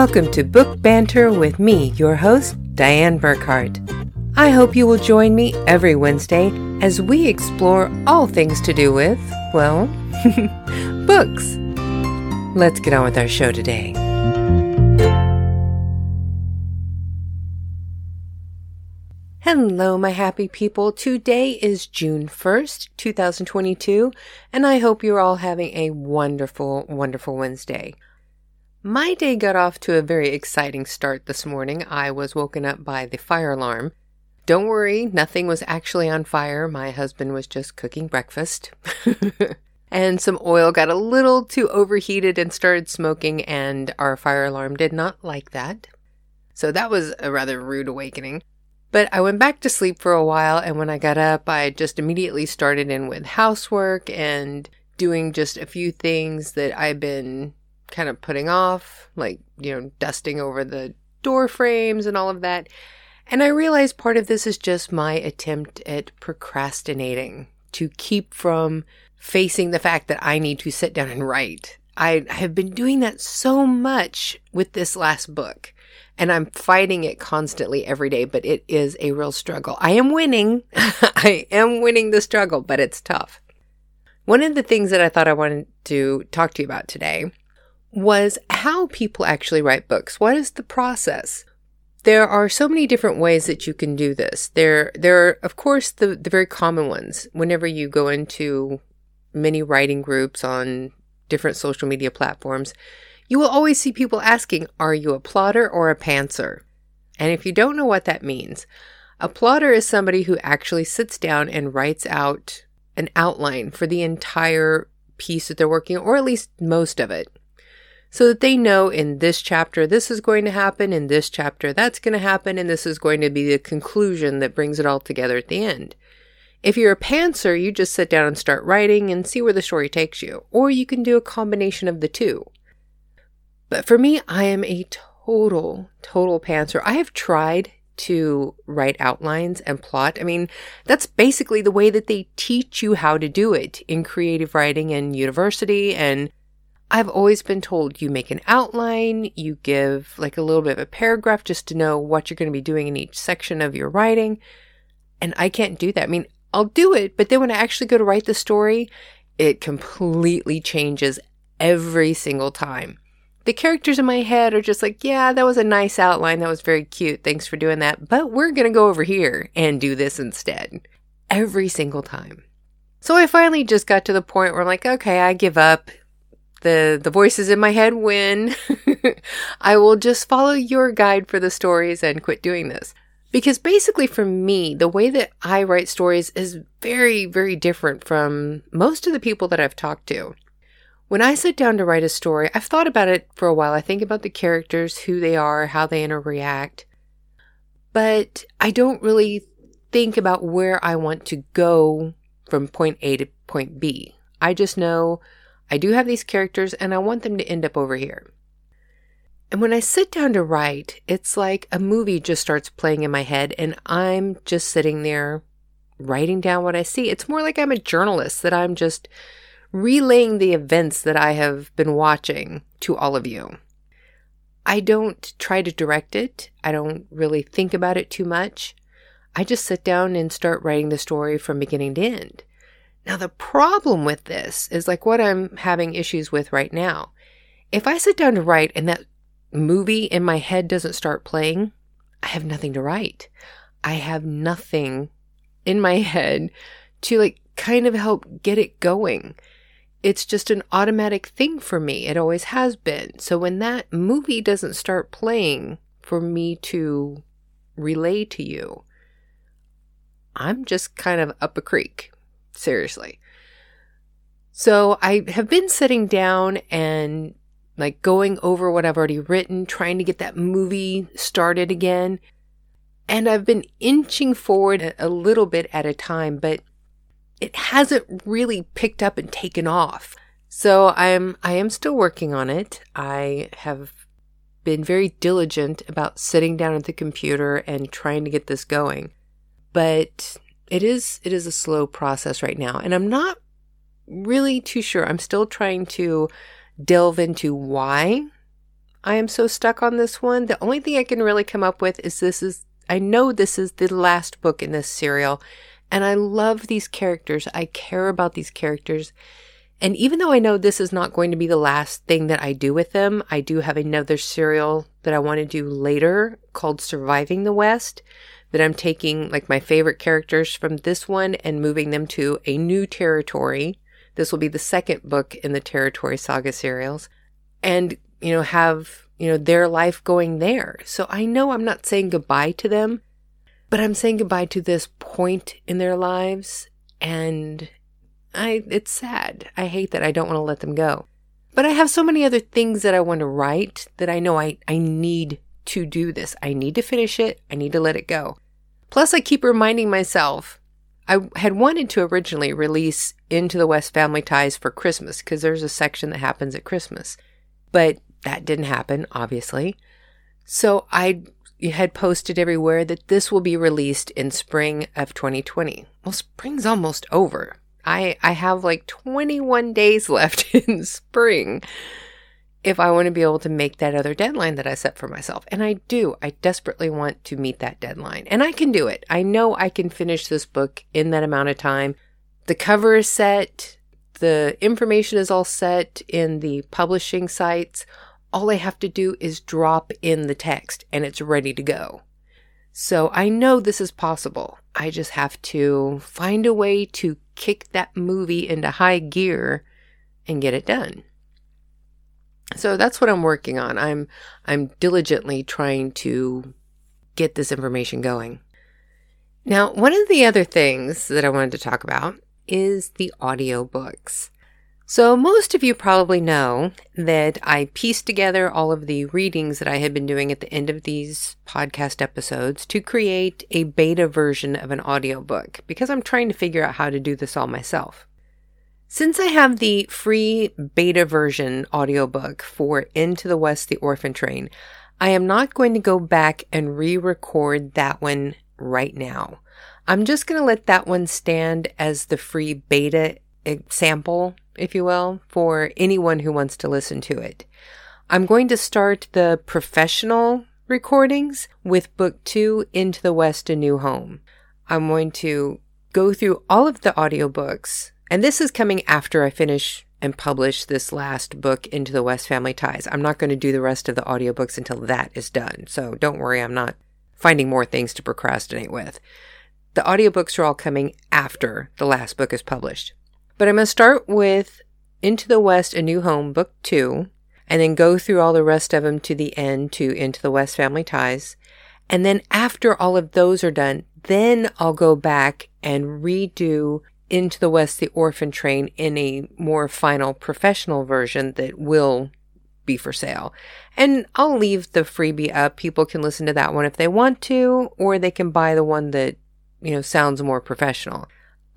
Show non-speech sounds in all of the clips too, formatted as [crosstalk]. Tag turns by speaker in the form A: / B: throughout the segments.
A: Welcome to Book Banter with me, your host, Dianne Burckhardt. I hope you will join me every Wednesday as we explore all things to do with, well, [laughs] books. Let's get on with our show today. Hello, my happy people. Today is June 1st, 2022, and I hope you're all having a wonderful, wonderful Wednesday. My day got off to a very exciting start this morning. I was woken up by the fire alarm. Don't worry, nothing was actually on fire. My husband was just cooking breakfast. [laughs] and some oil got a little too overheated and started smoking, and our fire alarm did not like that. So that was a rather rude awakening. But I went back to sleep for a while, and when I got up, I just immediately started in with housework and doing just a few things that I've been kind of putting off, like, you know, dusting over the door frames and all of that. And I realize part of this is just my attempt at procrastinating to keep from facing the fact that I need to sit down and write. I have been doing that so much with this last book and I'm fighting it constantly every day, but it is a real struggle. I am winning. [laughs] I am winning the struggle, but it's tough. One of the things that I thought I wanted to talk to you about today was how people actually write books. What is the process? There are so many different ways that you can do this. There, there are, of course, the, the very common ones. Whenever you go into many writing groups on different social media platforms, you will always see people asking, are you a plotter or a pantser? And if you don't know what that means, a plotter is somebody who actually sits down and writes out an outline for the entire piece that they're working, or at least most of it so that they know in this chapter this is going to happen, in this chapter that's going to happen, and this is going to be the conclusion that brings it all together at the end. If you're a pantser, you just sit down and start writing and see where the story takes you, or you can do a combination of the two. But for me, I am a total, total pantser. I have tried to write outlines and plot. I mean, that's basically the way that they teach you how to do it in creative writing in university and I've always been told you make an outline, you give like a little bit of a paragraph just to know what you're going to be doing in each section of your writing. And I can't do that. I mean, I'll do it, but then when I actually go to write the story, it completely changes every single time. The characters in my head are just like, yeah, that was a nice outline. That was very cute. Thanks for doing that. But we're going to go over here and do this instead. Every single time. So I finally just got to the point where I'm like, okay, I give up the the voices in my head win. [laughs] I will just follow your guide for the stories and quit doing this. Because basically for me, the way that I write stories is very very different from most of the people that I've talked to. When I sit down to write a story, I've thought about it for a while. I think about the characters, who they are, how they interact. But I don't really think about where I want to go from point A to point B. I just know I do have these characters and I want them to end up over here. And when I sit down to write, it's like a movie just starts playing in my head and I'm just sitting there writing down what I see. It's more like I'm a journalist that I'm just relaying the events that I have been watching to all of you. I don't try to direct it. I don't really think about it too much. I just sit down and start writing the story from beginning to end. Now, the problem with this is like what I'm having issues with right now. If I sit down to write and that movie in my head doesn't start playing, I have nothing to write. I have nothing in my head to like kind of help get it going. It's just an automatic thing for me. It always has been. So when that movie doesn't start playing for me to relay to you, I'm just kind of up a creek. Seriously. So I have been sitting down and like going over what I've already written, trying to get that movie started again. And I've been inching forward a little bit at a time, but it hasn't really picked up and taken off. So I am I am still working on it. I have been very diligent about sitting down at the computer and trying to get this going. But it is it is a slow process right now and i'm not really too sure i'm still trying to delve into why I am so stuck on this one. The only thing I can really come up with is this is, I know this is the last book in this serial, and I love these characters. I care about these characters. And even though I know this is not going to be the last thing that I do with them, I do have another serial that I want to do later called Surviving the West that I'm taking like my favorite characters from this one and moving them to a new territory. This will be the second book in the Territory Saga serials and, you know, have, you know, their life going there. So I know I'm not saying goodbye to them, but I'm saying goodbye to this point in their lives and I it's sad. I hate that I don't want to let them go. But I have so many other things that I want to write that I know I, I need to do this. I need to finish it. I need to let it go. Plus, I keep reminding myself I had wanted to originally release Into the West Family Ties for Christmas because there's a section that happens at Christmas. But that didn't happen, obviously. So I had posted everywhere that this will be released in spring of 2020. Well, spring's almost over. I I have like 21 days [laughs] left in spring if I want to be able to make that other deadline that I set for myself. And I do. I desperately want to meet that deadline. And I can do it. I know I can finish this book in that amount of time. The cover is set, the information is all set in the publishing sites. All I have to do is drop in the text and it's ready to go. So I know this is possible. I just have to find a way to kick that movie into high gear and get it done. So that's what I'm working on. I'm I'm diligently trying to get this information going. Now, one of the other things that I wanted to talk about is the audiobooks. So, most of you probably know that I pieced together all of the readings that I had been doing at the end of these podcast episodes to create a beta version of an audiobook because I'm trying to figure out how to do this all myself. Since I have the free beta version audiobook for Into the West, The Orphan Train, I am not going to go back and re record that one right now. I'm just going to let that one stand as the free beta sample if you will, for anyone who wants to listen to it. I'm going to start the professional recordings with book two, Into the West, A New Home. I'm going to go through all of the audiobooks, and this is coming after I finish and publish this last book, Into the West Family Ties. I'm not going to do the rest of the audiobooks until that is done. So don't worry, I'm not finding more things to procrastinate with. The audiobooks are all coming after the last book is published. But I'm going to start with Into the West, A New Home, Book Two, and then go through all the rest of them to the end to Into the West Family Ties. And then after all of those are done, then I'll go back and redo Into the West, The Orphan Train in a more final professional version that will be for sale. And I'll leave the freebie up. People can listen to that one if they want to, or they can buy the one that, you know, sounds more professional.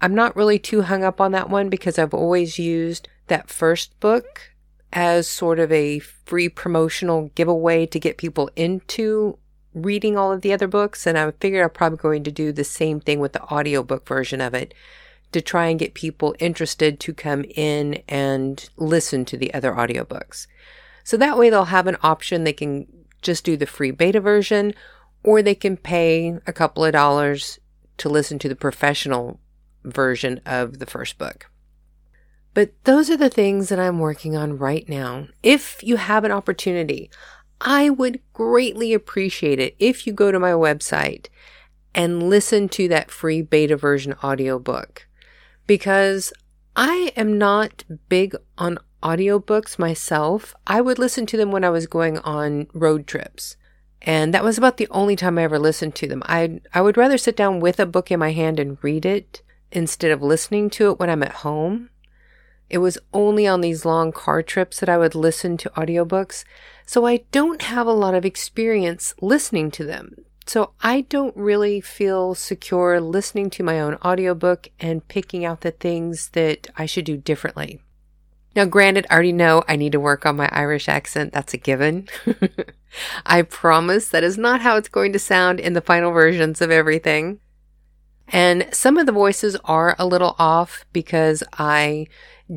A: I'm not really too hung up on that one because I've always used that first book as sort of a free promotional giveaway to get people into reading all of the other books. And I figured I'm probably going to do the same thing with the audiobook version of it to try and get people interested to come in and listen to the other audiobooks. So that way they'll have an option. They can just do the free beta version or they can pay a couple of dollars to listen to the professional version of the first book. But those are the things that I'm working on right now. If you have an opportunity, I would greatly appreciate it if you go to my website and listen to that free beta version audiobook because I am not big on audiobooks myself. I would listen to them when I was going on road trips. And that was about the only time I ever listened to them. I I would rather sit down with a book in my hand and read it instead of listening to it when I'm at home. It was only on these long car trips that I would listen to audiobooks, so I don't have a lot of experience listening to them. So I don't really feel secure listening to my own audiobook and picking out the things that I should do differently. Now, granted, I already know I need to work on my Irish accent. That's a given. [laughs] I promise that is not how it's going to sound in the final versions of everything. And some of the voices are a little off because I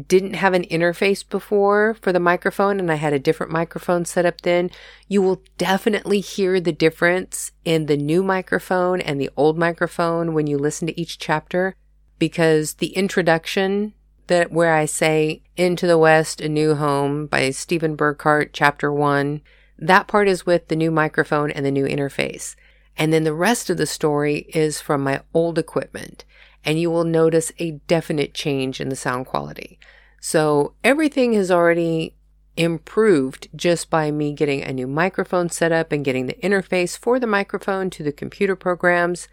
A: didn't have an interface before for the microphone and I had a different microphone set up then, you will definitely hear the difference in the new microphone and the old microphone when you listen to each chapter because the introduction that where I say Into the West, A New Home by Stephen Burckhardt, chapter one, that part is with the new microphone and the new interface. And then the rest of the story is from my old equipment and you will notice a definite change in the sound quality. So everything has already improved just by me getting a new microphone set up and getting the interface for the microphone to the computer programs.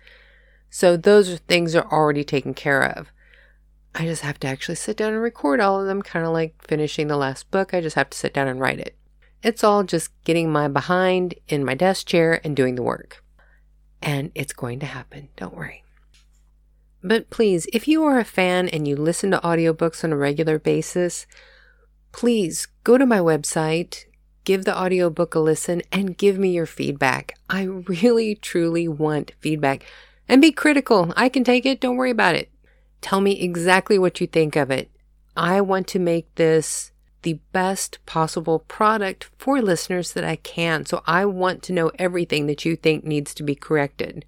A: So those things are already taken care of. I just have to actually sit down and record all of them, kind of like finishing the last book. I just have to sit down and write it. It's all just getting my behind in my desk chair and doing the work. And it's going to happen. Don't worry. But please, if you are a fan and you listen to audiobooks on a regular basis, please go to my website, give the audiobook a listen, and give me your feedback. I really, truly want feedback. And be critical. I can take it. Don't worry about it. Tell me exactly what you think of it. I want to make this the best possible product for listeners that I can. So I want to know everything that you think needs to be corrected.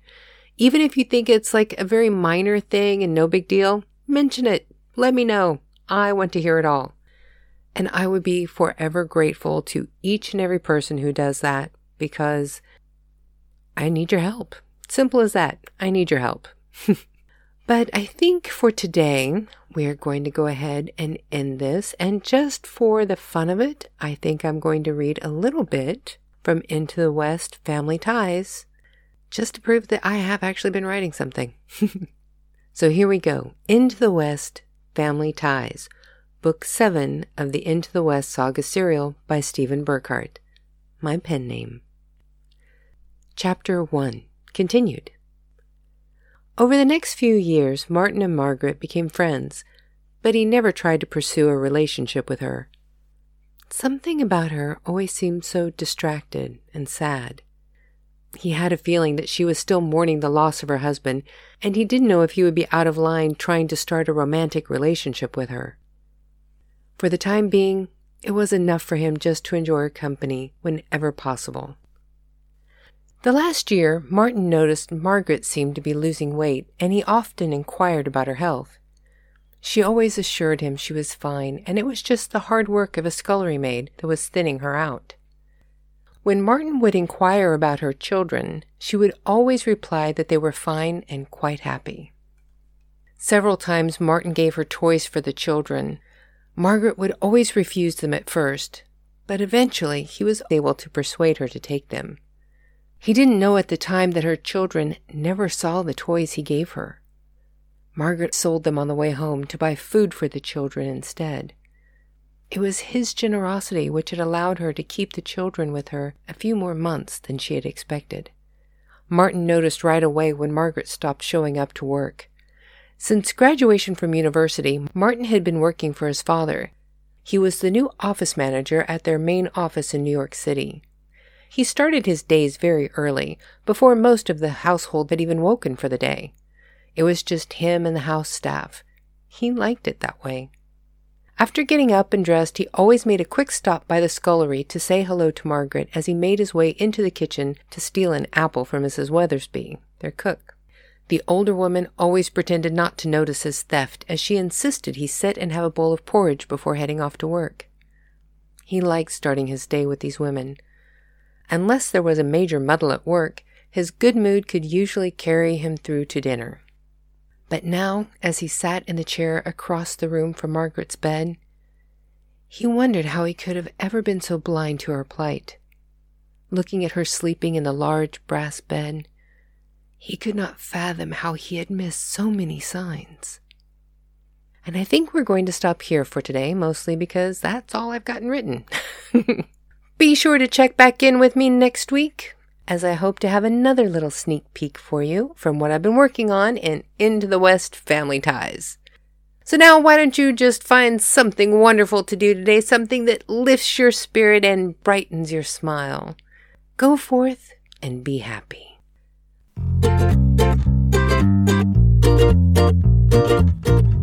A: Even if you think it's like a very minor thing and no big deal, mention it. Let me know. I want to hear it all. And I would be forever grateful to each and every person who does that because I need your help. Simple as that. I need your help. [laughs] but I think for today, we are going to go ahead and end this. And just for the fun of it, I think I'm going to read a little bit from Into the West Family Ties just to prove that I have actually been writing something. [laughs] so here we go Into the West Family Ties, Book 7 of the Into the West Saga serial by Stephen Burckhardt. My pen name. Chapter 1 Continued. Over the next few years, Martin and Margaret became friends, but he never tried to pursue a relationship with her. Something about her always seemed so distracted and sad. He had a feeling that she was still mourning the loss of her husband, and he didn't know if he would be out of line trying to start a romantic relationship with her. For the time being, it was enough for him just to enjoy her company whenever possible. The last year, Martin noticed Margaret seemed to be losing weight, and he often inquired about her health. She always assured him she was fine, and it was just the hard work of a scullery maid that was thinning her out. When Martin would inquire about her children, she would always reply that they were fine and quite happy. Several times Martin gave her toys for the children. Margaret would always refuse them at first, but eventually he was able to persuade her to take them. He didn't know at the time that her children never saw the toys he gave her. Margaret sold them on the way home to buy food for the children instead. It was his generosity which had allowed her to keep the children with her a few more months than she had expected. Martin noticed right away when Margaret stopped showing up to work. Since graduation from university, Martin had been working for his father. He was the new office manager at their main office in New York City. He started his days very early, before most of the household had even woken for the day. It was just him and the house staff. He liked it that way. After getting up and dressed, he always made a quick stop by the scullery to say hello to Margaret as he made his way into the kitchen to steal an apple from Mrs. Weathersby, their cook. The older woman always pretended not to notice his theft, as she insisted he sit and have a bowl of porridge before heading off to work. He liked starting his day with these women. Unless there was a major muddle at work, his good mood could usually carry him through to dinner. But now, as he sat in the chair across the room from Margaret's bed, he wondered how he could have ever been so blind to her plight. Looking at her sleeping in the large brass bed, he could not fathom how he had missed so many signs. And I think we're going to stop here for today, mostly because that's all I've gotten written. [laughs] Be sure to check back in with me next week as I hope to have another little sneak peek for you from what I've been working on in Into the West Family Ties. So now, why don't you just find something wonderful to do today, something that lifts your spirit and brightens your smile? Go forth and be happy. Thank you.